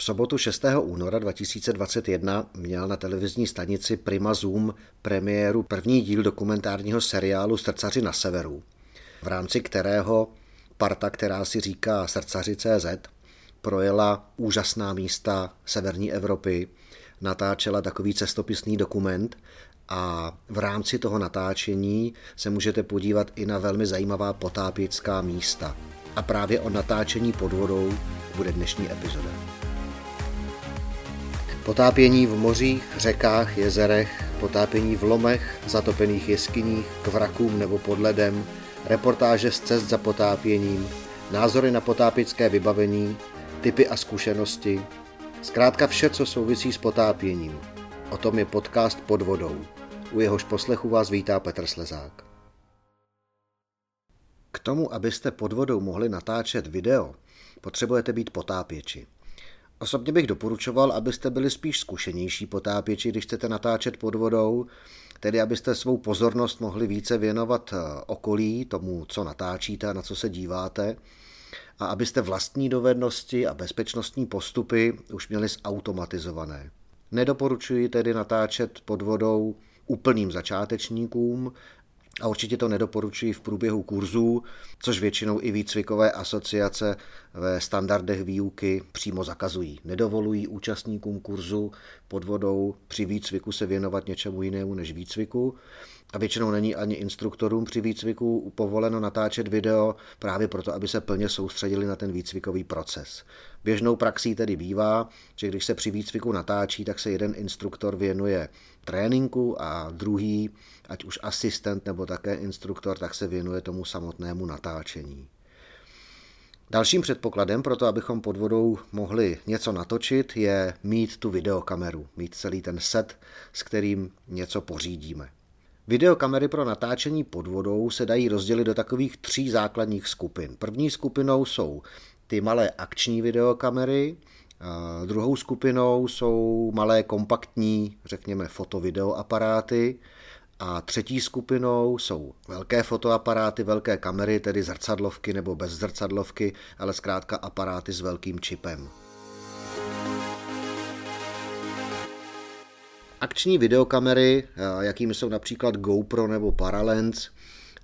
V sobotu 6. února 2021 měl na televizní stanici Prima Zoom premiéru první díl dokumentárního seriálu Srdcaři na severu, v rámci kterého parta, která si říká Srdcaři CZ, projela úžasná místa severní Evropy, natáčela takový cestopisný dokument a v rámci toho natáčení se můžete podívat i na velmi zajímavá potápěcká místa. A právě o natáčení pod vodou bude dnešní epizoda. Potápění v mořích, řekách, jezerech, potápění v lomech, zatopených jeskyních, k vrakům nebo pod ledem, reportáže z cest za potápěním, názory na potápěcké vybavení, typy a zkušenosti, zkrátka vše, co souvisí s potápěním. O tom je podcast pod vodou. U jehož poslechu vás vítá Petr Slezák. K tomu, abyste pod vodou mohli natáčet video, potřebujete být potápěči. Osobně bych doporučoval, abyste byli spíš zkušenější potápěči, když chcete natáčet pod vodou, tedy abyste svou pozornost mohli více věnovat eh, okolí, tomu, co natáčíte a na co se díváte, a abyste vlastní dovednosti a bezpečnostní postupy už měli zautomatizované. Nedoporučuji tedy natáčet pod vodou úplným začátečníkům a určitě to nedoporučuji v průběhu kurzů, což většinou i výcvikové asociace ve standardech výuky přímo zakazují. Nedovolují účastníkům kurzu pod vodou při výcviku se věnovat něčemu jinému než výcviku a většinou není ani instruktorům při výcviku povoleno natáčet video právě proto, aby se plně soustředili na ten výcvikový proces. Běžnou praxí tedy bývá, že když se při výcviku natáčí, tak se jeden instruktor věnuje tréninku a druhý, ať už asistent nebo také instruktor, tak se věnuje tomu samotnému natáčení. Dalším předpokladem pro to, abychom pod vodou mohli něco natočit, je mít tu videokameru, mít celý ten set, s kterým něco pořídíme. Videokamery pro natáčení pod vodou se dají rozdělit do takových tří základních skupin. První skupinou jsou ty malé akční videokamery, druhou skupinou jsou malé kompaktní, řekněme, fotovideoaparáty a třetí skupinou jsou velké fotoaparáty, velké kamery, tedy zrcadlovky nebo bez zrcadlovky, ale zkrátka aparáty s velkým čipem. Akční videokamery, jakými jsou například GoPro nebo Paralens,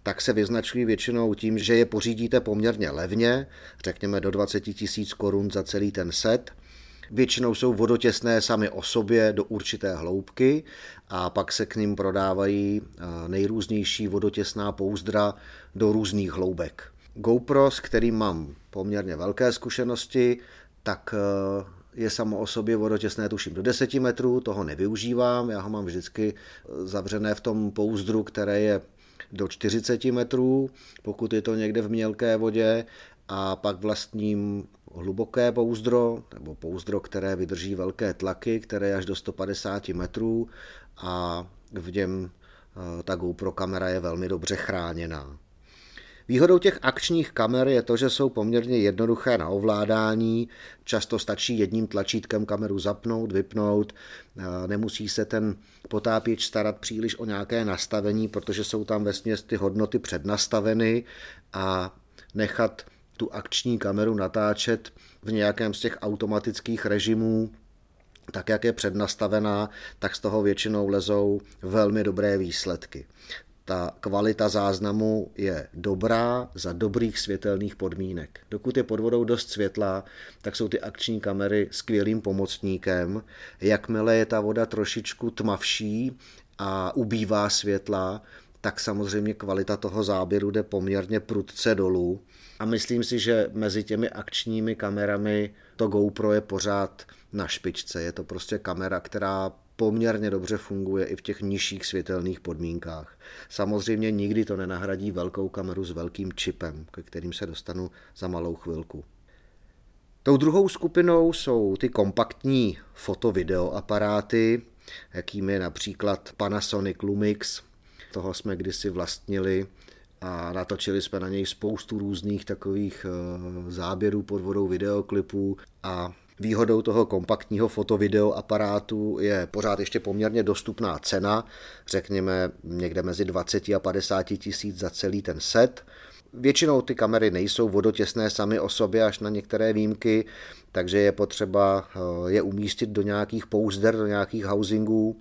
tak se vyznačují většinou tím, že je pořídíte poměrně levně, řekněme do 20 tisíc korun za celý ten set. Většinou jsou vodotěsné sami o sobě do určité hloubky a pak se k ním prodávají nejrůznější vodotěsná pouzdra do různých hloubek. GoPro, s kterým mám poměrně velké zkušenosti, tak je samo o sobě vodotěsné, tuším do 10 metrů, toho nevyužívám, já ho mám vždycky zavřené v tom pouzdru, které je do 40 metrů, pokud je to někde v mělké vodě, a pak vlastním hluboké pouzdro, nebo pouzdro, které vydrží velké tlaky, které je až do 150 metrů a v něm eh, ta GoPro kamera je velmi dobře chráněná. Výhodou těch akčních kamer je to, že jsou poměrně jednoduché na ovládání, často stačí jedním tlačítkem kameru zapnout, vypnout, nemusí se ten potápěč starat příliš o nějaké nastavení, protože jsou tam vesměs ty hodnoty přednastaveny a nechat tu akční kameru natáčet v nějakém z těch automatických režimů, tak jak je přednastavená, tak z toho většinou lezou velmi dobré výsledky ta kvalita záznamu je dobrá za dobrých světelných podmínek. Dokud je pod vodou dost světla, tak jsou ty akční kamery skvělým pomocníkem. Jakmile je ta voda trošičku tmavší a ubývá světla, tak samozřejmě kvalita toho záběru jde poměrně prudce dolů. A myslím si, že mezi těmi akčními kamerami to GoPro je pořád na špičce. Je to prostě kamera, která poměrně dobře funguje i v těch nižších světelných podmínkách. Samozřejmě nikdy to nenahradí velkou kameru s velkým čipem, ke kterým se dostanu za malou chvilku. Tou druhou skupinou jsou ty kompaktní fotovideoaparáty, jakým je například Panasonic Lumix. Toho jsme kdysi vlastnili a natočili jsme na něj spoustu různých takových eh, záběrů pod vodou videoklipů a Výhodou toho kompaktního fotovideo aparátu je pořád ještě poměrně dostupná cena, řekněme někde mezi 20 a 50 tisíc za celý ten set. Většinou ty kamery nejsou vodotěsné sami o sobě, až na některé výjimky, takže je potřeba eh, je umístit do nějakých pouzder, do nějakých housingů.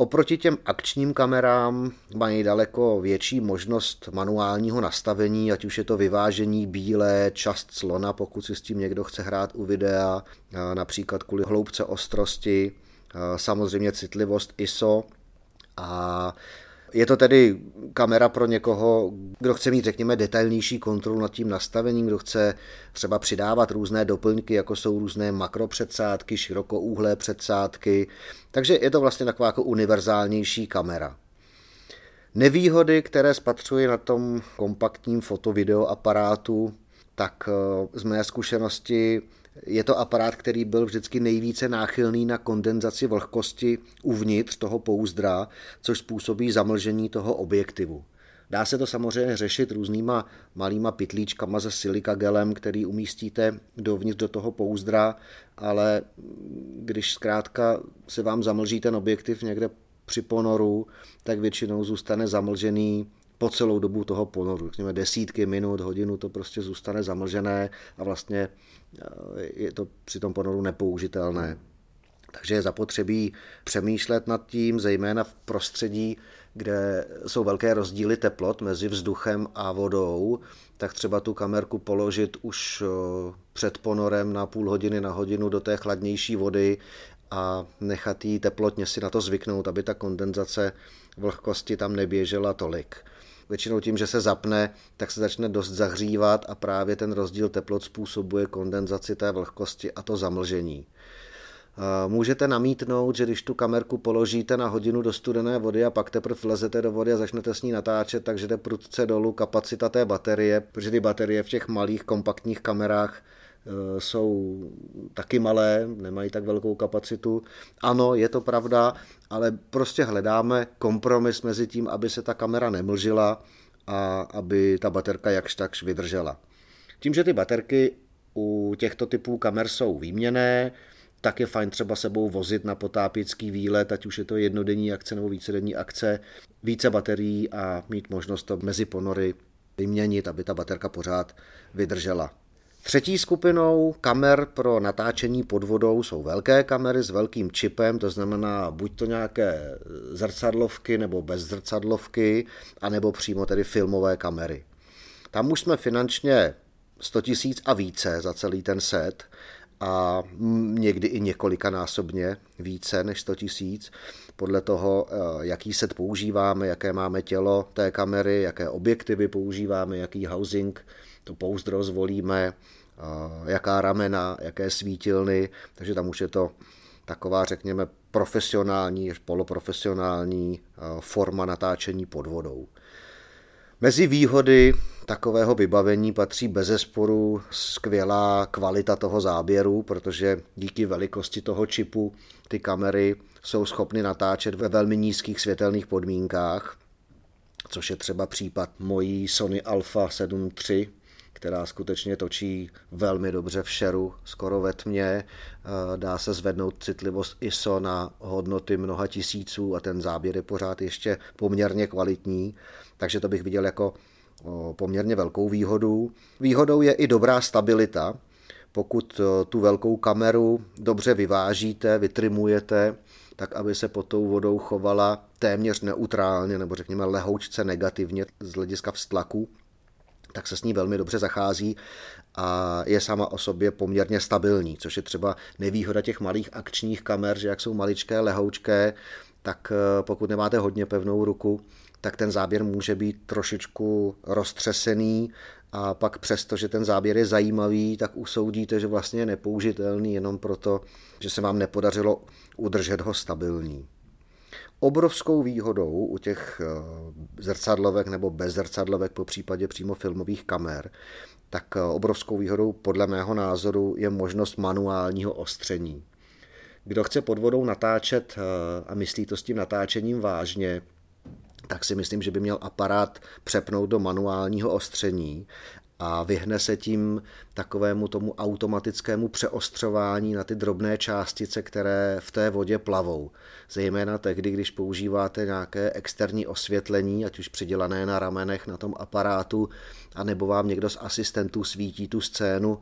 Oproti těm akčním kamerám mají daleko větší možnost manuálního nastavení, ať už je to vyvážení bílé, část slona, pokud si s tím někdo chce hrát u videa, například kvůli hloubce ostrosti, samozřejmě citlivost ISO a je to tedy kamera pro někoho, kdo chce mít, řekněme, detailnější kontrolu nad tím nastavením, kdo chce třeba přidávat různé doplňky, jako jsou různé makropředsádky, širokouhlé předsádky. Takže je to vlastně taková jako univerzálnější kamera. Nevýhody, které spatřuji na tom kompaktním foto-video aparátu, tak eh, z mé zkušenosti je to aparát, který byl vždycky nejvíce náchylný na kondenzaci vlhkosti uvnitř toho pouzdra, což způsobí zamlžení toho objektivu. Dá se to samozřejmě řešit různýma malýma pitlíčkama se silika gelem, který umístíte dovnitř do toho pouzdra, ale když zkrátka se vám zamlží ten objektiv někde při ponoru, tak většinou zůstane zamlžený po celou dobu toho ponoru, řekněme desítky minut, hodinu to prostě zůstane zamlžené a vlastně je to při tom ponoru nepoužitelné. Takže je zapotřebí přemýšlet nad tím, zejména v prostředí, kde jsou velké rozdíly teplot mezi vzduchem a vodou, tak třeba tu kamerku položit už eh, před ponorem na půl hodiny, na hodinu do té chladnější vody a nechat jí teplotně si na to zvyknout, aby ta kondenzace vlhkosti tam neběžela tolik většinou tím, že se zapne, tak se začne dost zahřívat a právě ten rozdíl teplot způsobuje kondenzaci té vlhkosti a to zamlžení. Můžete namítnout, že když tu kamerku položíte na hodinu do studené vody a pak teprve vlezete do vody a začnete s ní natáčet, takže jde prudce dolů kapacita té baterie, protože ty baterie v těch malých kompaktních kamerách jsou taky malé, nemají tak velkou kapacitu. Ano, je to pravda, ale prostě hledáme kompromis mezi tím, aby se ta kamera nemlžila a aby ta baterka jakž takž vydržela. Tím, že ty baterky u těchto typů kamer jsou výměné, tak je fajn třeba sebou vozit na potápěcký výlet, ať už je to jednodenní akce nebo vícedenní akce, více baterií a mít možnost to mezi ponory vyměnit, aby ta baterka pořád vydržela. Třetí skupinou kamer pro natáčení pod vodou jsou velké kamery s velkým čipem, to znamená buď to nějaké zrcadlovky nebo bez zrcadlovky, anebo přímo tedy filmové kamery. Tam už jsme finančně 100 tisíc a více za celý ten set a někdy i několikanásobně více než 100 tisíc, podle toho, eh, jaký set používáme, jaké máme tělo té kamery, jaké objektivy používáme, jaký housing to pouzdro zvolíme, jaká ramena, jaké svítilny, takže tam už je to taková, řekněme, profesionální poloprofesionální forma natáčení pod vodou. Mezi výhody takového vybavení patří bezesporu skvělá kvalita toho záběru, protože díky velikosti toho čipu ty kamery jsou schopny natáčet ve velmi nízkých světelných podmínkách, což je třeba případ mojí Sony Alpha 7 III, která skutečně točí velmi dobře v šeru, skoro ve tmě. Eh, dá se zvednout citlivost ISO na hodnoty mnoha tisíců a ten záběr je pořád ještě poměrně kvalitní, takže to bych viděl jako poměrně velkou výhodu. Výhodou je i dobrá stabilita. Pokud eh, tu velkou kameru dobře vyvážíte, vytrimujete, tak aby se pod tou vodou chovala téměř neutrálně, nebo řekněme lehoučce negativně z hlediska vztlaku, tak se s ní velmi dobře zachází a je sama o sobě poměrně stabilní, což je třeba nevýhoda těch malých akčních kamer, že jak jsou maličké, lehoučké, tak eh, pokud nemáte hodně pevnou ruku, tak ten záběr může být trošičku roztřesený a pak přesto, že ten záběr je zajímavý, tak usoudíte, že vlastně je nepoužitelný jenom proto, že se vám nepodařilo udržet ho stabilní. Obrovskou výhodou u těch eh, zrcadlovek nebo bez zrcadlovek, po případě přímo filmových kamer, tak eh, obrovskou výhodou podle mého názoru je možnost manuálního ostření. Kdo chce pod vodou natáčet eh, a myslí to s tím natáčením vážně, tak si myslím, že by měl aparát přepnout do manuálního ostření a vyhne se tím takovému tomu automatickému přeostřování na ty drobné částice, které v té vodě plavou. Zejména tehdy, když používáte nějaké externí osvětlení, ať už přidělané na ramenech na tom aparátu, anebo vám někdo z asistentů svítí tu scénu,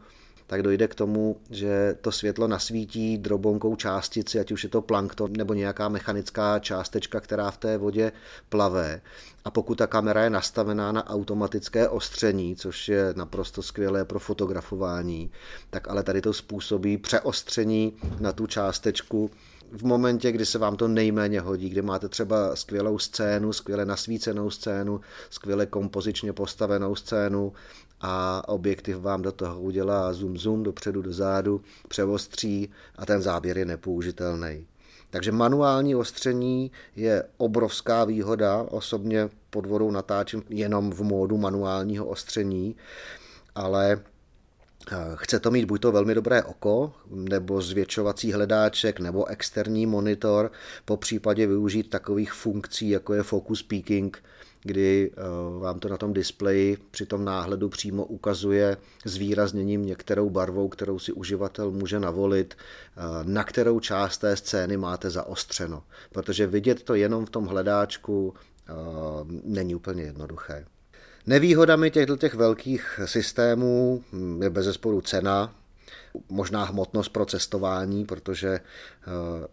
tak dojde k tomu, že to světlo nasvítí drobonkou částici, ať už je to plankton nebo nějaká mechanická částečka, která v té vodě plave. A pokud ta kamera je nastavená na automatické ostření, což je naprosto skvělé pro fotografování, tak ale tady to způsobí přeostření na tu částečku, v momentě, kdy se vám to nejméně hodí, kdy máte třeba skvělou scénu, skvěle nasvícenou scénu, skvěle kompozičně postavenou scénu a objektiv vám do toho udělá zoom zoom dopředu, dozadu, přeostří a ten záběr je nepoužitelný. Takže manuální ostření je obrovská výhoda. Osobně pod vodou natáčím jenom v módu manuálního ostření, ale eh, Chce to mít buď to velmi dobré oko, nebo zvětšovací hledáček, nebo externí monitor, po případě využít takových funkcí, jako je focus peaking, kdy eh, vám to na tom displeji při tom náhledu přímo ukazuje zvýrazněním některou barvou, kterou si uživatel může navolit, eh, na kterou část té scény máte zaostřeno. Protože vidět to jenom v tom hledáčku eh, není úplně jednoduché. Nevýhodami těchto těch velkých systémů hm, je bezesporu cena, možná hmotnost pro cestování, protože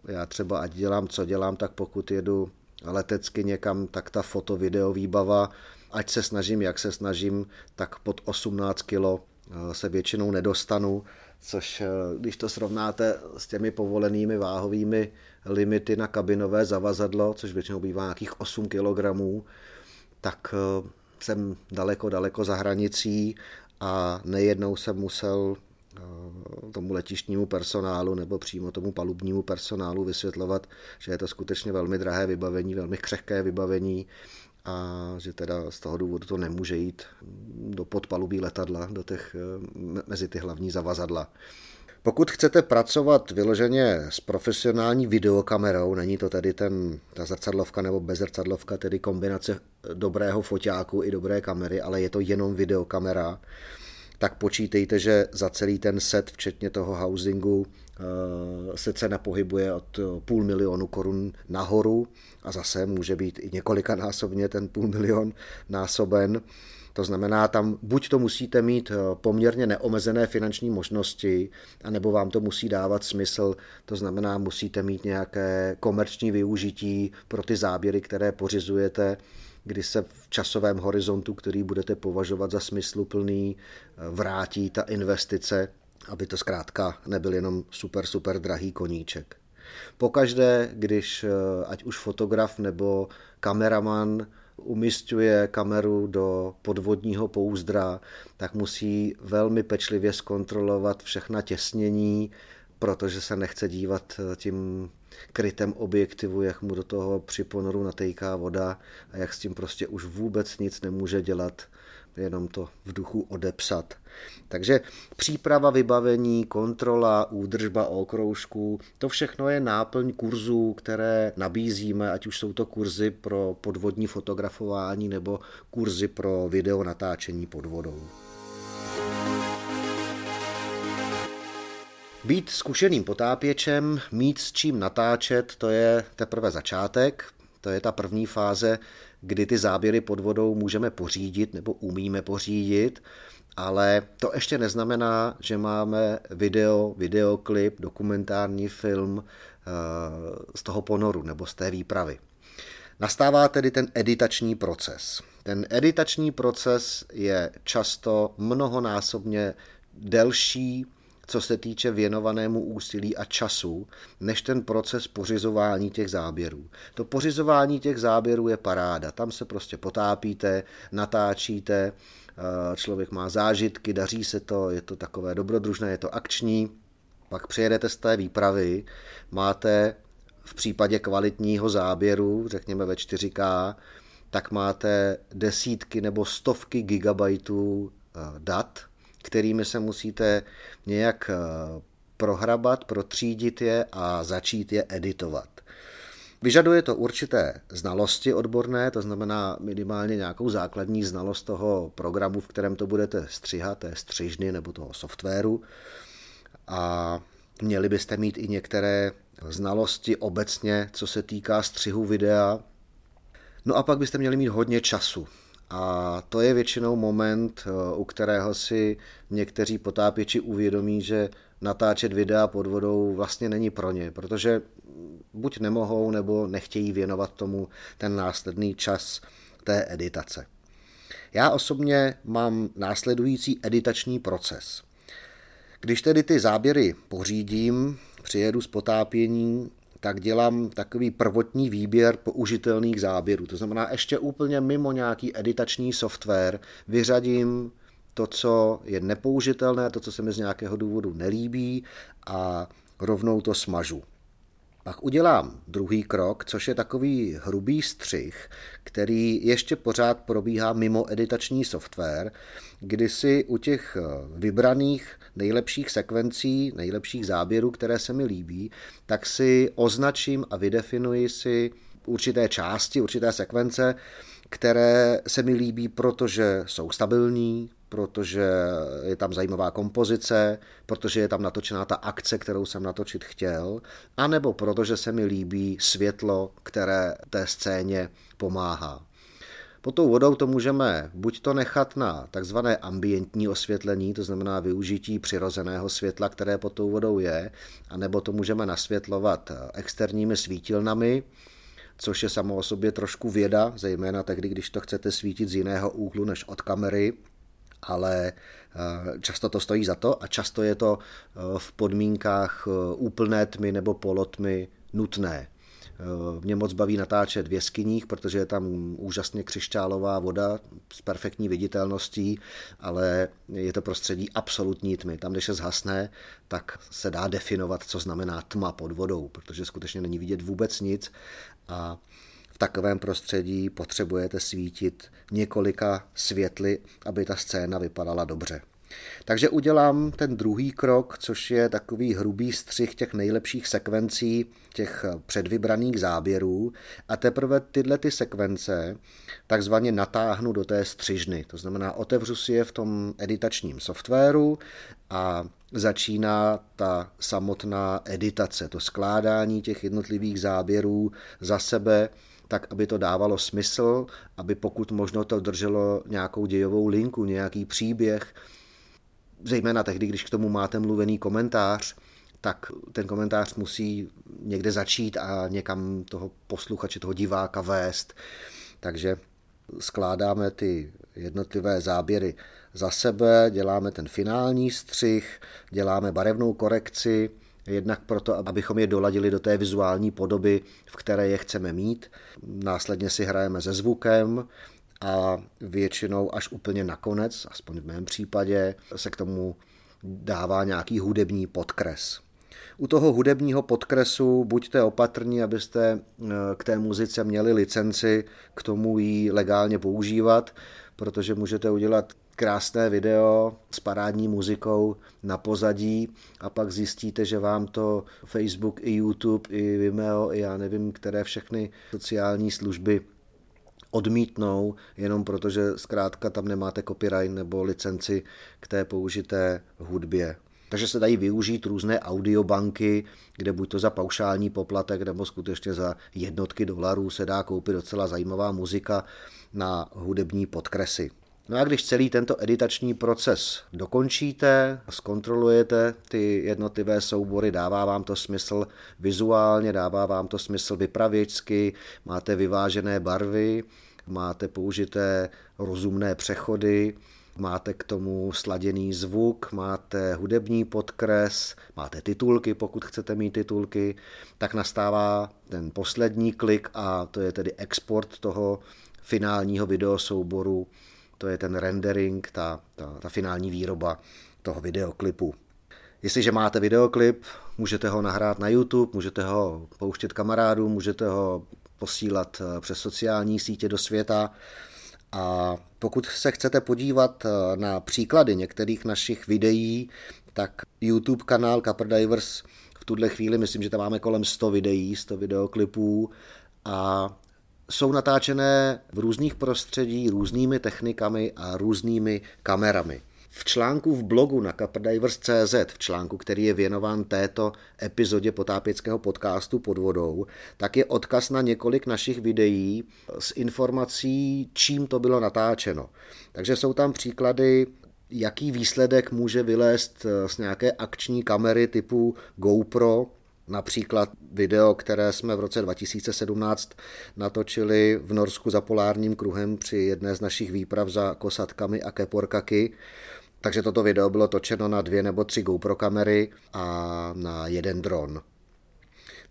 já třeba ať dělám, co dělám, tak pokud jedu letecky někam, tak ta foto, video výbava, ať se snažím, jak se snažím, tak pod 18 kg eh, se většinou nedostanu, což eh, když to srovnáte s těmi povolenými váhovými limity na kabinové zavazadlo, což většinou bývá nějakých 8 kg, tak eh, jsem daleko, daleko za hranicí a nejednou jsem musel tomu letištnímu personálu nebo přímo tomu palubnímu personálu vysvětlovat, že je to skutečně velmi drahé vybavení, velmi křehké vybavení a že teda z toho důvodu to nemůže jít do podpalubí letadla, do těch, eh, mezi ty hlavní zavazadla. Pokud chcete pracovat vyloženě s profesionální videokamerou, není to tedy ten, ta zrcadlovka nebo bezrcadlovka, tedy kombinace dobrého foťáku i dobré kamery, ale je to jenom videokamera, tak počítejte, že za celý ten set, včetně toho housingu, eh, se cena pohybuje od půl milionu korun nahoru a zase může být i několikanásobně ten půl milion násoben. To znamená, tam buď to musíte mít eh, poměrně neomezené finanční možnosti, anebo vám to musí dávat smysl, to znamená, musíte mít nějaké komerční využití pro ty záběry, které pořizujete, kdy se v časovém horizontu, který budete považovat za smysluplný, vrátí ta investice, aby to zkrátka nebyl jenom super, super drahý koníček. Pokaždé, když eh, ať už fotograf nebo kameraman umistuje kameru do podvodního pouzdra, tak musí velmi pečlivě zkontrolovat všechna těsnění, protože se nechce dívat eh, tím krytem objektivu, jak mu do toho při ponoru natejká voda a jak s tím prostě už vůbec nic nemůže dělat, jenom to v duchu odepsat. Takže příprava vybavení, kontrola, údržba okroužků, to všechno je náplň kurzů, které nabízíme, ať už jsou to kurzy pro podvodní fotografování nebo kurzy pro video natáčení pod vodou. Být zkušeným potápěčem, mít s čím natáčet, to je teprve začátek, to je ta první fáze, kdy ty záběry pod vodou můžeme pořídit nebo umíme pořídit, ale to ještě neznamená, že máme video, videoklip, dokumentární film eh, z toho ponoru nebo z té výpravy. Nastává tedy ten editační proces. Ten editační proces je často mnohonásobně delší, co se týče věnovanému úsilí a času, než ten proces pořizování těch záběrů. To pořizování těch záběrů je paráda. Tam se prostě potápíte, natáčíte, eh, člověk má zážitky, daří se to, je to takové dobrodružné, je to akční. Pak přijedete z té výpravy, máte v případě kvalitního záběru, řekněme ve 4K, tak máte desítky nebo stovky gigabajtů eh, dat, kterými se musíte nějak eh, prohrabat, protřídit je a začít je editovat. Vyžaduje to určité znalosti odborné, to znamená minimálně nějakou základní znalost toho programu, v kterém to budete střihat, té střižny nebo toho softwaru. A měli byste mít i některé znalosti obecně, co se týká střihu videa. No a pak byste měli mít hodně času. A to je většinou moment, u kterého si někteří potápěči uvědomí, že natáčet videa pod vodou vlastně není pro ně, protože buď nemohou nebo nechtějí věnovat tomu ten následný čas té editace. Já osobně mám následující editační proces. Když tedy ty záběry pořídím, přijedu z potápění, tak dělám takový prvotní výběr použitelných záběrů. To znamená, ještě úplně mimo nějaký editační software vyřadím to, co je nepoužitelné, to, co se mi z nějakého důvodu nelíbí a rovnou to smažu. Pak udělám druhý krok, což je takový hrubý střih, který ještě pořád probíhá mimo editační software, kdy si u těch vybraných nejlepších sekvencí, nejlepších záběrů, které se mi líbí, tak si označím a vydefinuji si určité části, určité sekvence, které se mi líbí, protože jsou stabilní, protože je tam zajímavá kompozice, protože je tam natočená ta akce, kterou jsem natočit chtěl, anebo protože se mi líbí světlo, které té scéně pomáhá. Pod tou vodou to můžeme buď to nechat na takzvané ambientní osvětlení, to znamená využití přirozeného světla, které pod tou vodou je, anebo to můžeme nasvětlovat externími svítilnami, což je samo o sobě trošku věda, zejména tehdy, když to chcete svítit z jiného úhlu než od kamery, ale eh, často to stojí za to a často je to eh, v podmínkách eh, úplné tmy nebo polotmy nutné. Mě moc baví natáčet v jeskyních, protože je tam úžasně křišťálová voda s perfektní viditelností, ale je to prostředí absolutní tmy. Tam, když se zhasne, tak se dá definovat, co znamená tma pod vodou, protože skutečně není vidět vůbec nic a v takovém prostředí potřebujete svítit několika světly, aby ta scéna vypadala dobře. Takže udělám ten druhý krok, což je takový hrubý střih těch nejlepších sekvencí, těch předvybraných záběrů a teprve tyhle ty sekvence takzvaně natáhnu do té střižny. To znamená, otevřu si je v tom editačním softwaru a začíná ta samotná editace, to skládání těch jednotlivých záběrů za sebe tak aby to dávalo smysl, aby pokud možno to drželo nějakou dějovou linku, nějaký příběh, zejména tehdy, když k tomu máte mluvený komentář, tak ten komentář musí někde začít a někam toho posluchače, toho diváka vést. Takže skládáme ty jednotlivé záběry za sebe, děláme ten finální střih, děláme barevnou korekci, Jednak proto, abychom je doladili do té vizuální podoby, v které je chceme mít. Následně si hrajeme se zvukem a většinou až úplně nakonec, aspoň v mém případě, se k tomu dává nějaký hudební podkres. U toho hudebního podkresu buďte opatrní, abyste eh, k té muzice měli licenci k tomu ji legálně používat, protože můžete udělat krásné video s parádní muzikou na pozadí a pak zjistíte, že vám to Facebook i YouTube i Vimeo i já nevím, které všechny sociální služby odmítnou, jenom protože zkrátka tam nemáte copyright nebo licenci k té použité hudbě. Takže se dají využít různé audiobanky, kde buď to za paušální poplatek nebo skutečně za jednotky dolarů se dá koupit docela zajímavá muzika na hudební podkresy. No a když celý tento editační proces dokončíte, zkontrolujete ty jednotlivé soubory, dává vám to smysl vizuálně, dává vám to smysl vypravěčsky, máte vyvážené barvy, máte použité rozumné přechody, máte k tomu sladěný zvuk, máte hudební podkres, máte titulky, pokud chcete mít titulky, tak nastává ten poslední klik a to je tedy export toho finálního videosouboru to je ten rendering, ta, ta, ta finální výroba toho videoklipu. Jestliže máte videoklip, můžete ho nahrát na YouTube, můžete ho pouštět kamarádům, můžete ho posílat eh, přes sociální sítě do světa. A pokud se chcete podívat eh, na příklady některých našich videí, tak YouTube kanál Divers tuhle chvíli myslím, že tam máme kolem 100 videí, 100 videoklipů a jsou natáčené v různých prostředí, různými technikami a různými kamerami. V článku v blogu na CapDivers.cz, v článku, který je věnován této epizodě potápěckého podcastu pod vodou, tak je odkaz na několik našich videí s informací, čím to bylo natáčeno. Takže jsou tam příklady jaký výsledek může vylézt z nějaké akční kamery typu GoPro, Například video, které jsme v roce 2017 natočili v Norsku za polárním kruhem při jedné z našich výprav za kosatkami a keporkaky. Takže toto video bylo točeno na dvě nebo tři GoPro kamery a na jeden dron.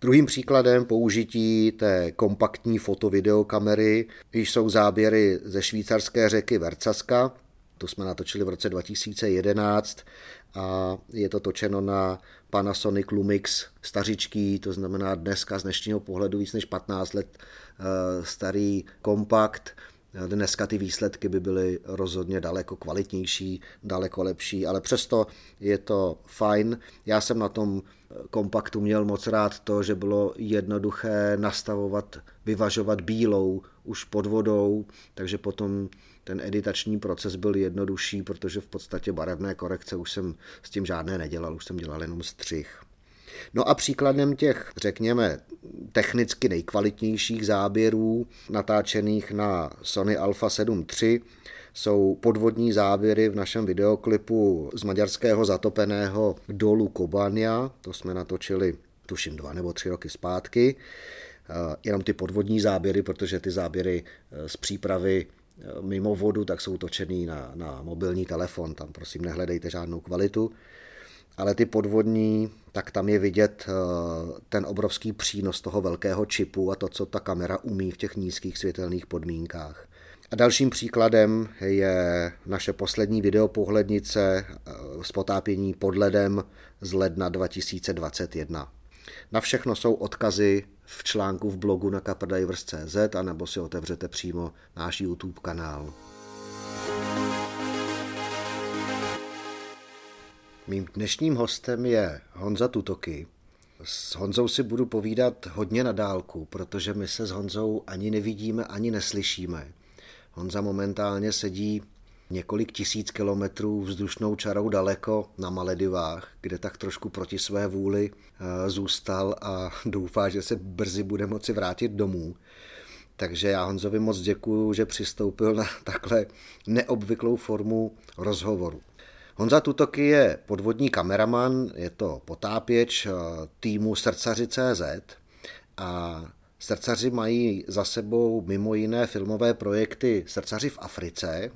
Druhým příkladem použití té kompaktní fotovideokamery jsou záběry ze švýcarské řeky Vercaska. To jsme natočili v roce 2011 a je to točeno na Panasonic Lumix stařičký, to znamená dneska z dnešního pohledu víc než 15 let eh, starý kompakt. Dneska ty výsledky by byly rozhodně daleko kvalitnější, daleko lepší, ale přesto je to fajn. Já jsem na tom kompaktu měl moc rád to, že bylo jednoduché nastavovat, vyvažovat bílou už pod vodou, takže potom ten editační proces byl jednodušší, protože v podstatě barevné korekce už jsem s tím žádné nedělal, už jsem dělal jenom střih. No a příkladem těch, řekněme, technicky nejkvalitnějších záběrů natáčených na Sony Alpha 7 III jsou podvodní záběry v našem videoklipu z maďarského zatopeného dolu Kobania. To jsme natočili tuším dva nebo tři roky zpátky. Eh, jenom ty podvodní záběry, protože ty záběry eh, z přípravy mimo vodu, tak jsou točený na, na mobilní telefon, tam prosím nehledejte žádnou kvalitu. Ale ty podvodní, tak tam je vidět ten obrovský přínos toho velkého čipu a to, co ta kamera umí v těch nízkých světelných podmínkách. A dalším příkladem je naše poslední videopohlednice z potápění pod ledem z ledna 2021. Na všechno jsou odkazy v článku v blogu na caperdivers.cz a nebo si otevřete přímo náš YouTube kanál. Mým dnešním hostem je Honza Tutoky. S Honzou si budu povídat hodně na dálku, protože my se s Honzou ani nevidíme, ani neslyšíme. Honza momentálně sedí několik tisíc kilometrů vzdušnou čarou daleko na Maledivách, kde tak trošku proti své vůli eh, zůstal a doufá, že se brzy bude moci vrátit domů. Takže já Honzovi moc děkuju, že přistoupil na takhle neobvyklou formu rozhovoru. Honza Tutoky je podvodní kameraman, je to potápěč eh, týmu Srdcaři.cz a Srdcaři mají za sebou mimo jiné filmové projekty Srdcaři v Africe,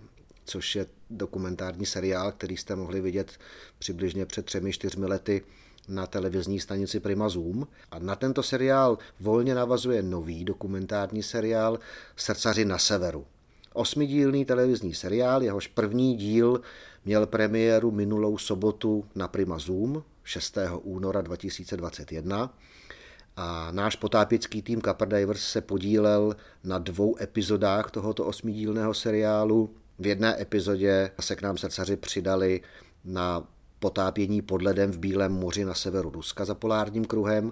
což je dokumentární seriál, který jste mohli vidět přibližně před třemi, čtyřmi lety na televizní stanici Prima Zoom. A na tento seriál volně navazuje nový dokumentární seriál Srdcaři na severu. Osmidílný televizní seriál, jehož první díl měl premiéru minulou sobotu na Prima Zoom 6. února 2021 a náš potápěcký tým Copper Divers se podílel na dvou epizodách tohoto osmidílného seriálu. V jedné epizodě se k nám srdcaři přidali na potápění pod ledem v Bílém moři na severu Ruska za polárním kruhem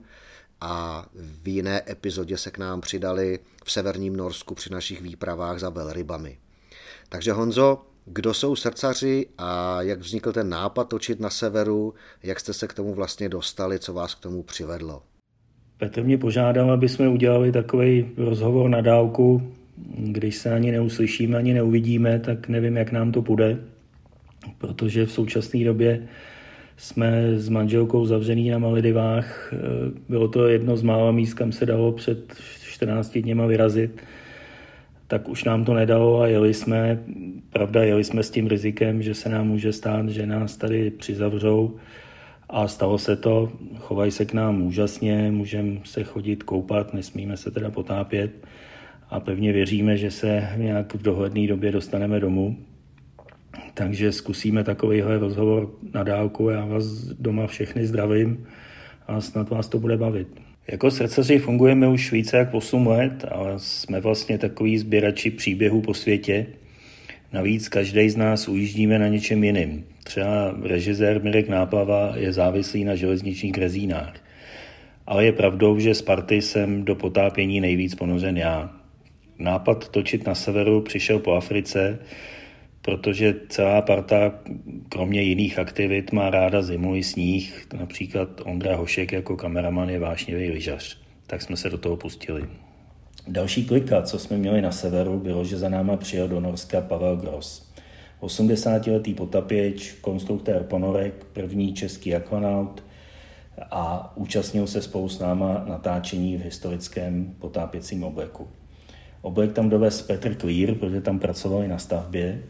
a v jiné epizodě se k nám přidali v severním Norsku při našich výpravách za velrybami. Takže Honzo, kdo jsou srdcaři a jak vznikl ten nápad točit na severu, jak jste se k tomu vlastně dostali, co vás k tomu přivedlo? Petr mě požádal, aby jsme udělali takový rozhovor na dálku. Když se ani neuslyšíme, ani neuvidíme, tak nevím, jak nám to půjde, protože v současné době jsme s manželkou zavřený na Maledivách. Bylo to jedno z mála míst, kam se dalo před 14 dněma vyrazit. Tak už nám to nedalo a jeli jsme. Pravda, jeli jsme s tím rizikem, že se nám může stát, že nás tady přizavřou a stalo se to, chovají se k nám úžasně, můžeme se chodit koupat, nesmíme se teda potápět a pevně věříme, že se nějak v dohledné době dostaneme domů. Takže zkusíme takovýhle rozhovor na dálku. Já vás doma všechny zdravím a snad vás to bude bavit. Jako srdcaři fungujeme už více jak 8 let, ale jsme vlastně takový sběrači příběhů po světě. Navíc každý z nás ujíždíme na něčem jiným. Třeba režisér Mirek Náplava je závislý na železničních rezínách. Ale je pravdou, že z party jsem do potápění nejvíc ponořen já. Nápad točit na severu přišel po Africe, protože celá parta, kromě jiných aktivit, má ráda zimu i sníh. Například Ondra Hošek jako kameraman je vášnivý lyžař. Tak jsme se do toho pustili. Další klika, co jsme měli na severu, bylo, že za náma přijel do Norska Pavel Gross. 80-letý potapěč, konstruktér ponorek, první český akvanaut a účastnil se spolu s náma natáčení v historickém potápěcím obleku. Oblek tam dovez Petr Clear, protože tam pracovali na stavbě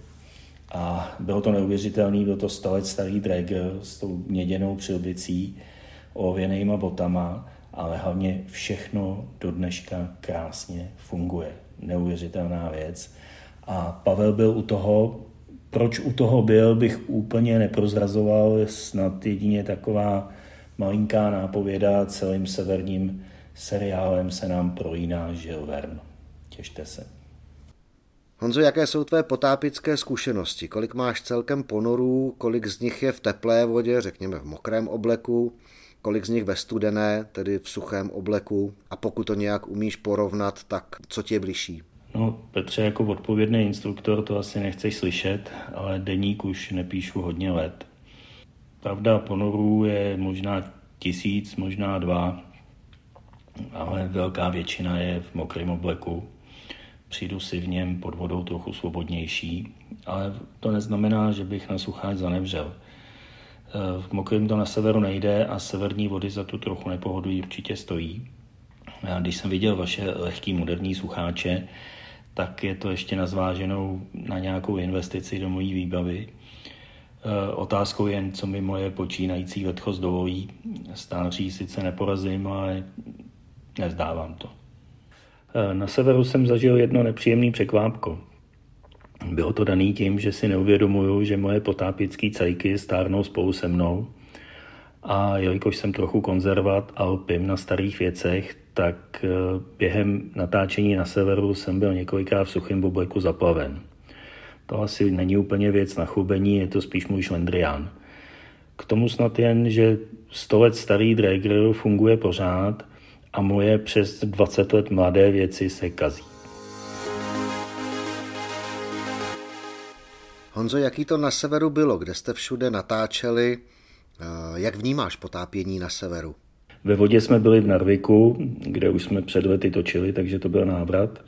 a bylo to neuvěřitelný, byl to 100 let starý dragger s tou měděnou přilbicí, ověnejma botama, ale hlavně všechno do dneška krásně funguje. Neuvěřitelná věc. A Pavel byl u toho, proč u toho byl, bych úplně neprozrazoval, snad jedině taková malinká nápověda celým severním seriálem se nám projíná Žil Verne. Těšte se. Honzo, jaké jsou tvé potápické zkušenosti? Kolik máš celkem ponorů, kolik z nich je v teplé vodě, řekněme v mokrém obleku, kolik z nich ve studené, tedy v suchém obleku a pokud to nějak umíš porovnat, tak co ti je bližší? No, Petře, jako odpovědný instruktor to asi nechceš slyšet, ale deník už nepíšu hodně let. Pravda, ponorů je možná tisíc, možná dva, ale velká většina je v mokrém obleku. Přijdu si v něm pod vodou trochu svobodnější, ale to neznamená, že bych na sucháč zanevřel. V mokrém to na severu nejde a severní vody za tu trochu nepohodu určitě stojí. A když jsem viděl vaše lehký moderní sucháče, tak je to ještě nazváženou na nějakou investici do mojí výbavy. E, otázkou jen, co mi moje počínající vetchost dovolí. Stáří sice neporazím, ale nezdávám to. E, na severu jsem zažil jedno nepříjemné překvápko. Bylo to daný tím, že si neuvědomuju, že moje potápěcké cajky stárnou spolu se mnou a jelikož jsem trochu konzervat a lpím na starých věcech, tak eh, během natáčení na severu jsem byl několikrát v suchém bobleku zaplaven. To asi není úplně věc na chubení, je to spíš můj šlendrián. K tomu snad jen, že 100 let starý Drager funguje pořád a moje přes 20 let mladé věci se kazí. Honzo, jaký to na severu bylo? Kde jste všude natáčeli? Eh, jak vnímáš potápění na severu? Ve vodě jsme byli v Narviku, kde už jsme před lety točili, takže to byl návrat.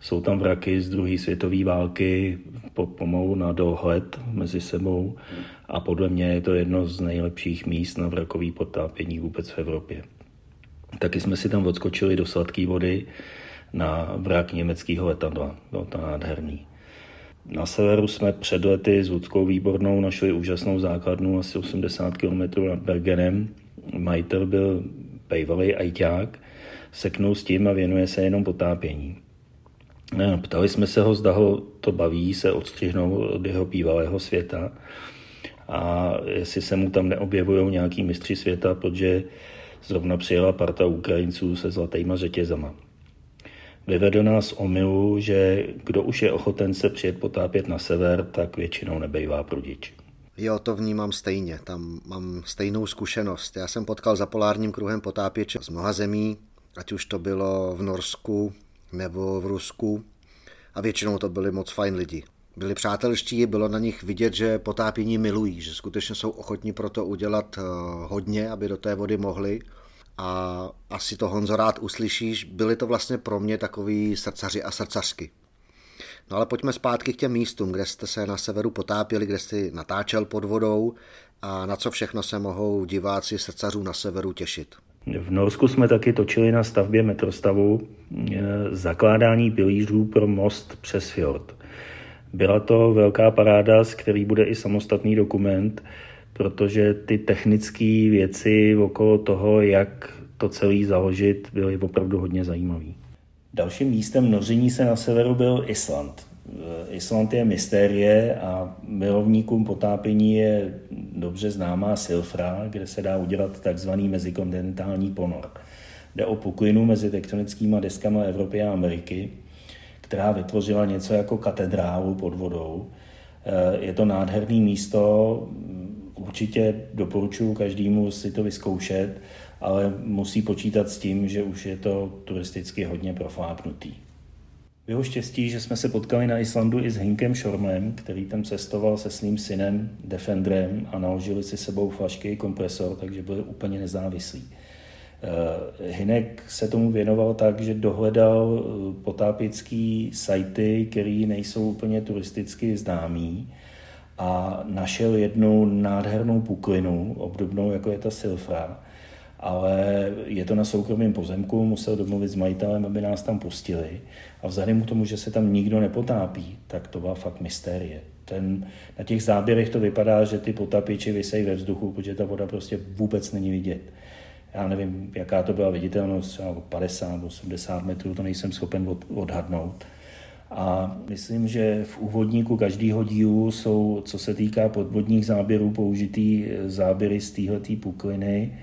Jsou tam vraky z druhé světové války pomalu na dohled mezi sebou a podle mě je to jedno z nejlepších míst na vrakový potápění vůbec v Evropě. Taky jsme si tam odskočili do sladké vody na vrak německého letadla. Bylo to nádherný. Na severu jsme před lety s Ludskou výbornou našli úžasnou základnu asi 80 km nad Bergenem. Majitel byl bývalý ajťák, seknul s tím a věnuje se jenom potápění. Ptali jsme se ho, zda ho to baví se odstřihnout od jeho bývalého světa a jestli se mu tam neobjevují nějaký mistři světa, protože zrovna přijela parta Ukrajinců se zlatýma řetězama. Vyvedl nás omylu, že kdo už je ochoten se přijet potápět na sever, tak většinou nebejvá prudič. Jo, to vnímám stejně, tam mám stejnou zkušenost. Já jsem potkal za polárním kruhem potápěče z mnoha zemí, ať už to bylo v Norsku nebo v Rusku a většinou to byli moc fajn lidi. Byli přátelští, bylo na nich vidět, že potápění milují, že skutečně jsou ochotní pro to udělat eh, hodně, aby do té vody mohli a asi to Honzo rád uslyšíš, byli to vlastně pro mě takový srdcaři a srdcařky. No ale pojďme zpátky k těm místům, kde jste se na severu potápěli, kde jste natáčel pod vodou a na co všechno se mohou diváci srdcařů na severu těšit. V Norsku jsme taky točili na stavbě metrostavu e, zakládání pilířů pro most přes fjord. Byla to velká paráda, z který bude i samostatný dokument, protože ty technické věci okolo toho, jak to celé založit, byly opravdu hodně zajímavé. Dalším místem noření se na severu byl Island. Island je mystérie a milovníkům potápění je dobře známá Silfra, kde se dá udělat takzvaný mezikontinentální ponor. Jde o puklinu mezi tektonickými deskama Evropy a Ameriky, která vytvořila něco jako katedrálu pod vodou. Je to nádherné místo, určitě doporučuji každému si to vyzkoušet ale musí počítat s tím, že už je to turisticky hodně proflápnutý. Bylo štěstí, že jsme se potkali na Islandu i s Hinkem Shormem, který tam cestoval se svým synem Defendrem a naložili si sebou flašky i kompresor, takže byli úplně nezávislí. Eh, Hinek se tomu věnoval tak, že dohledal eh, potápěcký sajty, které nejsou úplně turisticky známý a našel jednu nádhernou puklinu, obdobnou jako je ta Silfra, ale je to na soukromém pozemku, musel domluvit s majitelem, aby nás tam pustili. A vzhledem k tomu, že se tam nikdo nepotápí, tak to byla fakt mystérie. Ten, na těch záběrech to vypadá, že ty potapiči vysejí ve vzduchu, protože ta voda prostě vůbec není vidět. Já nevím, jaká to byla viditelnost, třeba 50, 80 metrů, to nejsem schopen od, odhadnout. A myslím, že v úvodníku každého dílu jsou, co se týká podvodních záběrů, použitý záběry z téhleté pukliny,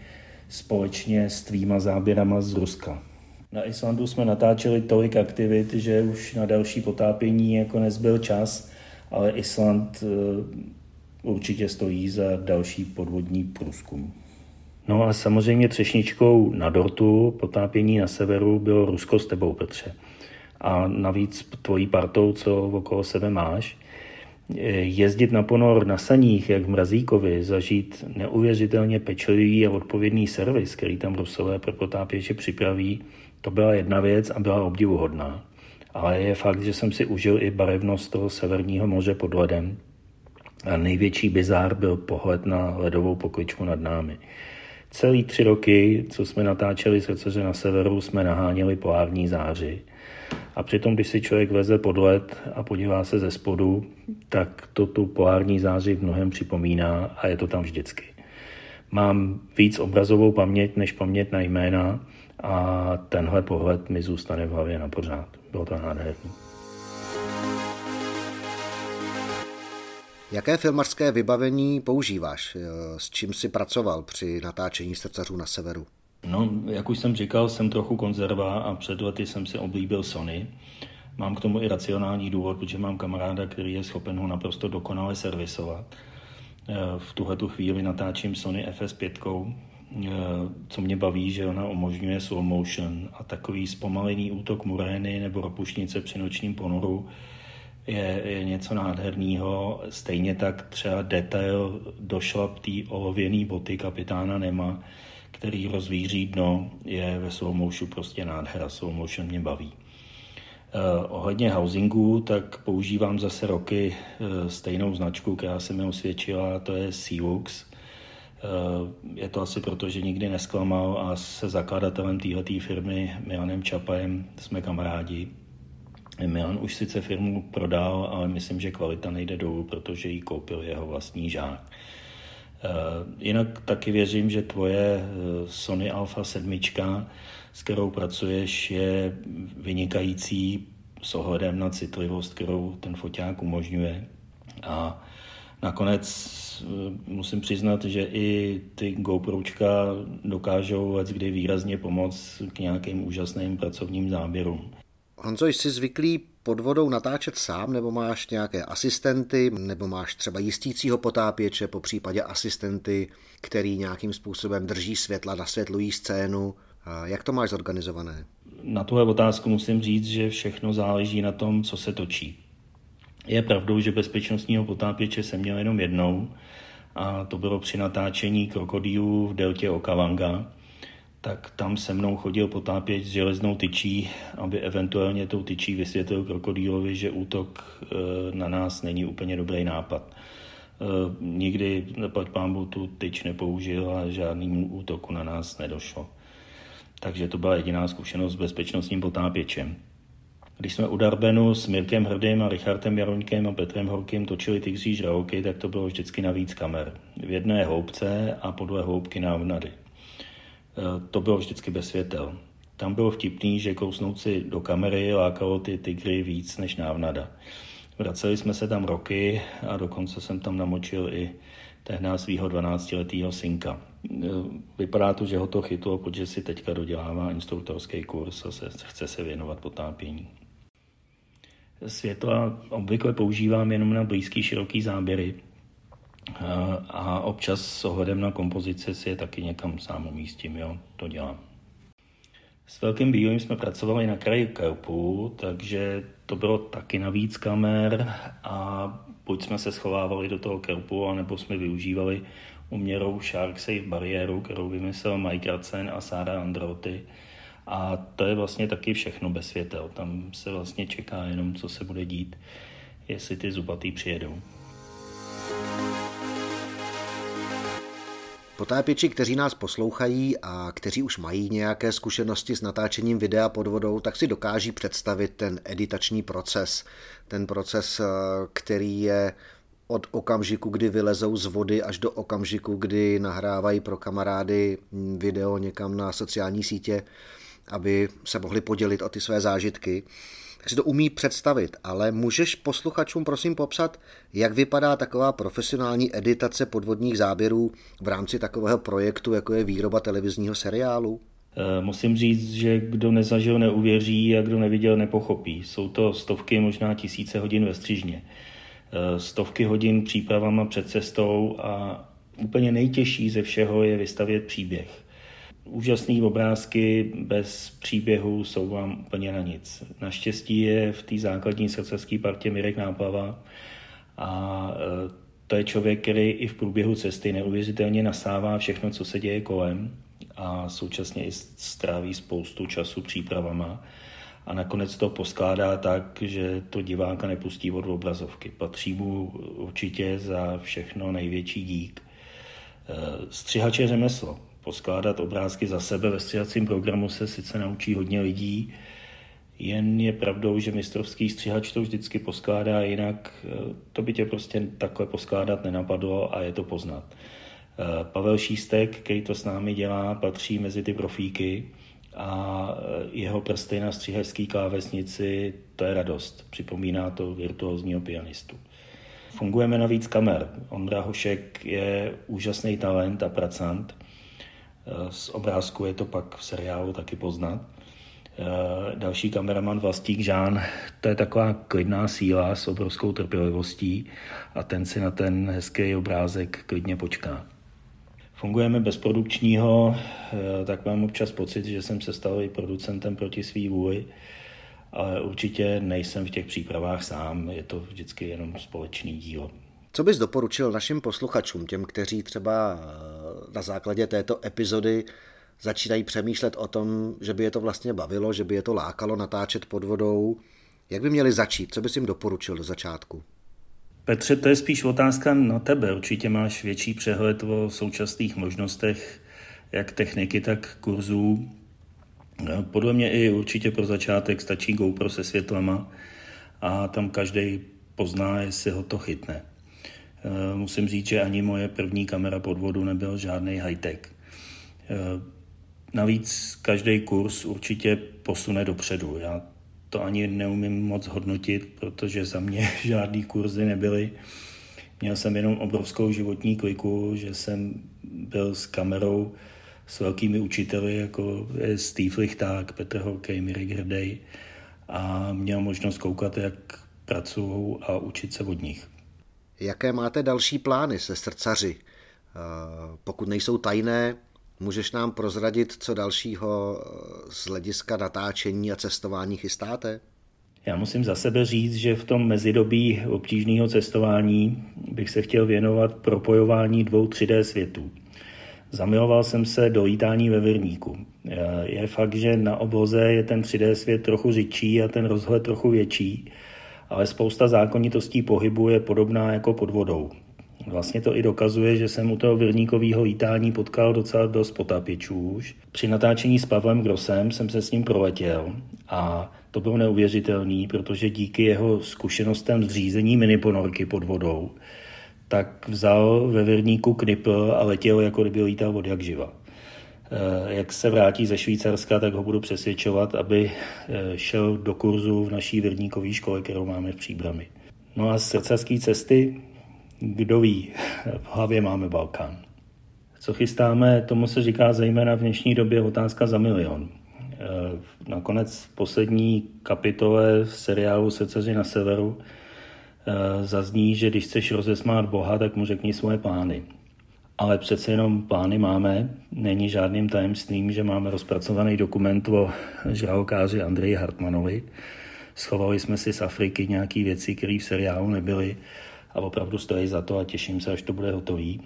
společně s tvýma záběrama z Ruska. Na Islandu jsme natáčeli tolik aktivit, že už na další potápění jako nezbyl čas, ale Island eh, určitě stojí za další podvodní průzkum. No a samozřejmě třešničkou na dortu potápění na severu bylo Rusko s tebou, Petře. A navíc tvojí partou, co okolo sebe máš, jezdit na ponor na saních, jak v Mrazíkovi, zažít neuvěřitelně pečlivý a odpovědný servis, který tam Rusové pro potápěče připraví, to byla jedna věc a byla obdivuhodná. Ale je fakt, že jsem si užil i barevnost toho severního moře pod ledem. A největší bizár byl pohled na ledovou pokličku nad námi. Celý tři roky, co jsme natáčeli srdceře na severu, jsme naháněli polární záři. A přitom, když si člověk veze pod led a podívá se ze spodu, tak to tu polární záři v mnohem připomíná a je to tam vždycky. Mám víc obrazovou paměť než paměť na jména a tenhle pohled mi zůstane v hlavě na pořád. Bylo to nádherné. Jaké filmarské vybavení používáš? S čím jsi pracoval při natáčení srdcařů na severu? No, jak už jsem říkal, jsem trochu konzerva a před lety jsem si oblíbil Sony. Mám k tomu i racionální důvod, protože mám kamaráda, který je schopen ho naprosto dokonale servisovat. Eh, v tuhle tu chvíli natáčím Sony FS5, eh, co mě baví, že ona umožňuje slow motion a takový zpomalený útok murény nebo ropušnice při nočním ponoru je, je něco nádherného. Stejně tak třeba detail došlap té olověné boty kapitána Nema, který rozvíří dno, je ve slow motionu prostě nádhera. Slow motion mě baví. Uh, ohledně housingu, tak používám zase roky uh, stejnou značku, která se mi osvědčila, to je Sealux. Uh, je to asi proto, že nikdy nesklamal a se zakladatelem této firmy Milanem Čapajem jsme kamarádi. Milan už sice firmu prodal, ale myslím, že kvalita nejde dolů, protože ji koupil jeho vlastní žák. Eh, jinak taky věřím, že tvoje eh, Sony Alpha 7, s kterou pracuješ, je vynikající s ohledem na citlivost, kterou ten foťák umožňuje. A nakonec eh, musím přiznat, že i ty GoPročka dokážou kdy výrazně pomoct k nějakým úžasným pracovním záběrům. Honzo, jsi zvyklý pod vodou natáčet sám, nebo máš nějaké asistenty, nebo máš třeba jistícího potápěče, po případě asistenty, který nějakým způsobem drží světla, nasvětlují scénu. Jak to máš zorganizované? Na tuhle otázku musím říct, že všechno záleží na tom, co se točí. Je pravdou, že bezpečnostního potápěče jsem měl jenom jednou a to bylo při natáčení krokodýlů v deltě Okavanga, tak tam se mnou chodil potápěč s železnou tyčí, aby eventuálně tou tyčí vysvětlil krokodýlovi, že útok e, na nás není úplně dobrý nápad. E, nikdy, pať pámbu, tu tyč nepoužil a žádnému útoku na nás nedošlo. Takže to byla jediná zkušenost s bezpečnostním potápěčem. Když jsme u Darbenu s Mirkem Hrdým a Richardem Jaroňkem a Petrem Horkým točili tygří žraloky, tak to bylo vždycky na víc kamer. V jedné hloubce a podle hloubky návnady. Eh, to bylo vždycky bez světel. Tam bylo vtipný, že kousnout si do kamery lákalo ty tygry víc než návnada. Vraceli jsme se tam roky a dokonce jsem tam namočil i tehdy svého 12-letého synka. Eh, vypadá to, že ho to chytlo, protože si teďka dodělává instruktorský kurz a se, chce se věnovat potápění. Světla obvykle používám jenom na blízký široký záběry, a občas s ohledem na kompozici si je taky někam sám umístím, jo, to dělám. S velkým bílým jsme pracovali na kraji Kerpu, takže to bylo taky na víc kamer a buď jsme se schovávali do toho Kerpu, anebo jsme využívali uměrou Shark Safe bariéru, kterou vymyslel Mike Racen a Sara Androty. A to je vlastně taky všechno bez světel. Tam se vlastně čeká jenom, co se bude dít, jestli ty zubatý přijedou. Potápěči, kteří nás poslouchají a kteří už mají nějaké zkušenosti s natáčením videa pod vodou, tak si dokáží představit ten editační proces. Ten proces, eh, který je od okamžiku, kdy vylezou z vody, až do okamžiku, kdy nahrávají pro kamarády video někam na sociální sítě, aby se mohli podělit o ty své zážitky si to umí představit, ale můžeš posluchačům prosím popsat, jak vypadá taková profesionální editace podvodních záběrů v rámci takového projektu, jako je výroba televizního seriálu? Eh, musím říct, že kdo nezažil, neuvěří a kdo neviděl, nepochopí. Jsou to stovky, možná tisíce hodin ve střižně. Eh, stovky hodin přípravama před cestou a úplně nejtěžší ze všeho je vystavět příběh úžasné obrázky bez příběhu jsou vám úplně na nic. Naštěstí je v té základní srdcerské partě Mirek Náplava a e, to je člověk, který i v průběhu cesty neuvěřitelně nasává všechno, co se děje kolem a současně i stráví spoustu času přípravama a nakonec to poskládá tak, že to diváka nepustí od obrazovky. Patří mu určitě za všechno největší dík. E, střihač je řemeslo poskládat obrázky za sebe ve střihacím programu se sice naučí hodně lidí, jen je pravdou, že mistrovský střihač to vždycky poskládá, jinak eh, to by tě prostě takhle poskládat nenapadlo a je to poznat. Eh, Pavel Šístek, který to s námi dělá, patří mezi ty profíky a eh, jeho prsty na střihačské klávesnici, to je radost. Připomíná to virtuózního pianistu. Fungujeme na víc kamer. Ondra Hošek je úžasný talent a pracant z obrázku je to pak v seriálu taky poznat. Eh, další kameraman Vlastík Žán, to je taková klidná síla s obrovskou trpělivostí a ten si na ten hezký obrázek klidně počká. Fungujeme bez produkčního, eh, tak mám občas pocit, že jsem se stal i producentem proti svý vůli, ale určitě nejsem v těch přípravách sám, je to vždycky jenom společný dílo. Co bys doporučil našim posluchačům, těm, kteří třeba eh, na základě této epizody začínají přemýšlet o tom, že by je to vlastně bavilo, že by je to lákalo natáčet pod vodou? Jak by měli začít? Co bys jim doporučil do začátku? Petře, to je spíš otázka na tebe. Určitě máš větší přehled o současných možnostech, jak techniky, tak kurzů. Podle mě i určitě pro začátek stačí GoPro se světlama a tam každý pozná, jestli ho to chytne. Eh, musím říct, že ani moje první kamera pod vodu nebyl žádný high-tech. Eh, navíc každý kurz určitě posune dopředu. Já to ani neumím moc hodnotit, protože za mě žádný kurzy nebyly. Měl jsem jenom obrovskou životní kliku, že jsem byl s kamerou s velkými učiteli, jako je Steve Lichták, Petr Horkej, Mirek Hrdej a měl možnost koukat, jak pracují a učit se od nich. Jaké máte další plány se srdcaři? Eh, pokud nejsou tajné, můžeš nám prozradit, co dalšího eh, z hlediska natáčení a cestování chystáte? Já musím za sebe říct, že v tom mezidobí obtížného cestování bych se chtěl věnovat propojování dvou 3D světů. Zamiloval jsem se do lítání ve Vrníku. Eh, je fakt, že na obloze je ten 3D svět trochu řidčí a ten rozhled trochu větší, ale spousta zákonitostí pohybu je podobná jako pod vodou. Vlastně to i dokazuje, že jsem u toho virníkového lítání potkal docela dost potapěčů už. Při natáčení s Pavlem Grosem jsem se s ním proletěl a to bylo neuvěřitelný, protože díky jeho zkušenostem z řízení miniponorky pod vodou, tak vzal ve Virníku knipl a letěl, jako kdyby lítal od jak živa. Eh, jak se vrátí ze Švýcarska, tak ho budu přesvědčovat, aby eh, šel do kurzu v naší vrníkové škole, kterou máme v Příbrami. No a z srdcařské cesty, kdo ví, v hlavě máme Balkán. Co chystáme, tomu se říká zejména v dnešní době otázka za milion. Eh, nakonec v poslední kapitole v seriálu Srdcaři na severu zazní, že když chceš rozesmát Boha, tak mu řekni svoje plány. Ale přece jenom plány máme. Není žádným tajemstvím, že máme rozpracovaný dokument o žralokáři Andreji Hartmanovi. Schovali jsme si z Afriky nějaké věci, které v seriálu nebyly a opravdu stojí za to a těším se, až to bude hotový.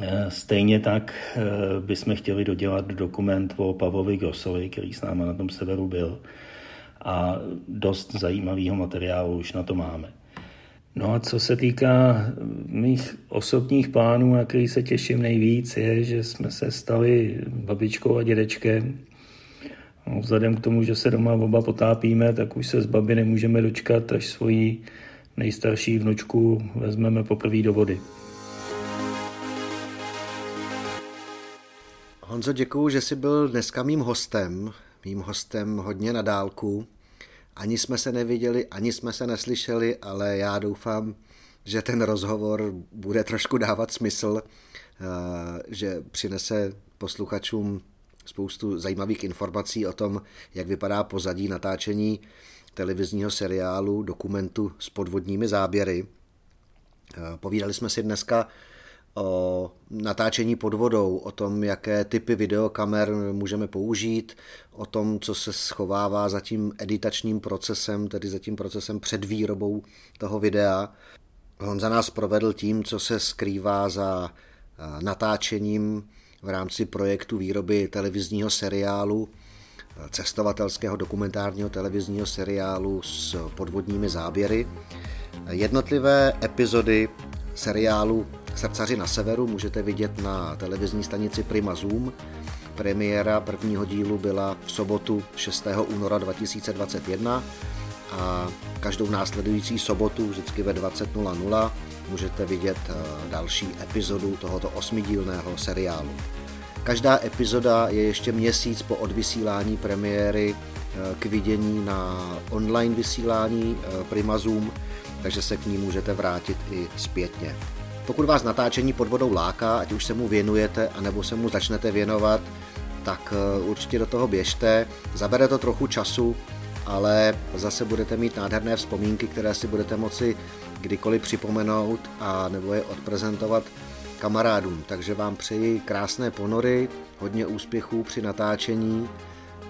Eh, stejně tak eh, bychom chtěli dodělat dokument o Pavlovi Grossovi, který s námi na tom severu byl. A dost zajímavého materiálu už na to máme. No a co se týká mých osobních plánů, na který se těším nejvíc, je, že jsme se stali babičkou a dědečkem. No, vzhledem k tomu, že se doma oba potápíme, tak už se z baby nemůžeme dočkat, až svoji nejstarší vnučku vezmeme poprvé do vody. Honzo, děkuju, že jsi byl dneska mým hostem, mým hostem hodně na dálku. Ani jsme se neviděli, ani jsme se neslyšeli, ale já doufám, že ten rozhovor bude trošku dávat smysl, eh, že přinese posluchačům spoustu zajímavých informací o tom, jak vypadá pozadí natáčení televizního seriálu, dokumentu s podvodními záběry. Eh, povídali jsme si dneska o natáčení pod vodou, o tom, jaké typy videokamer můžeme použít, o tom, co se schovává za tím editačním procesem, tedy za tím procesem před výrobou toho videa. On za nás provedl tím, co se skrývá za natáčením v rámci projektu výroby televizního seriálu, cestovatelského dokumentárního televizního seriálu s podvodními záběry. Jednotlivé epizody seriálu Srdcaři na severu můžete vidět na televizní stanici Prima Zoom. Premiéra prvního dílu byla v sobotu 6. února 2021 a každou následující sobotu vždycky ve 20.00 můžete vidět eh, další epizodu tohoto osmidílného seriálu. Každá epizoda je ještě měsíc po odvysílání premiéry eh, k vidění na online vysílání eh, Prima Zoom, takže se k ní můžete vrátit i zpětně. Pokud vás natáčení pod vodou láká, ať už se mu věnujete, anebo se mu začnete věnovat, tak eh, určitě do toho běžte. Zabere to trochu času, ale zase budete mít nádherné vzpomínky, které si budete moci kdykoliv připomenout a nebo je odprezentovat kamarádům. Takže vám přeji krásné ponory, hodně úspěchů při natáčení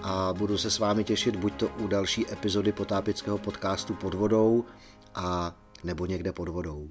a budu se s vámi těšit buď to u další epizody potápického podcastu pod vodou a nebo někde pod vodou.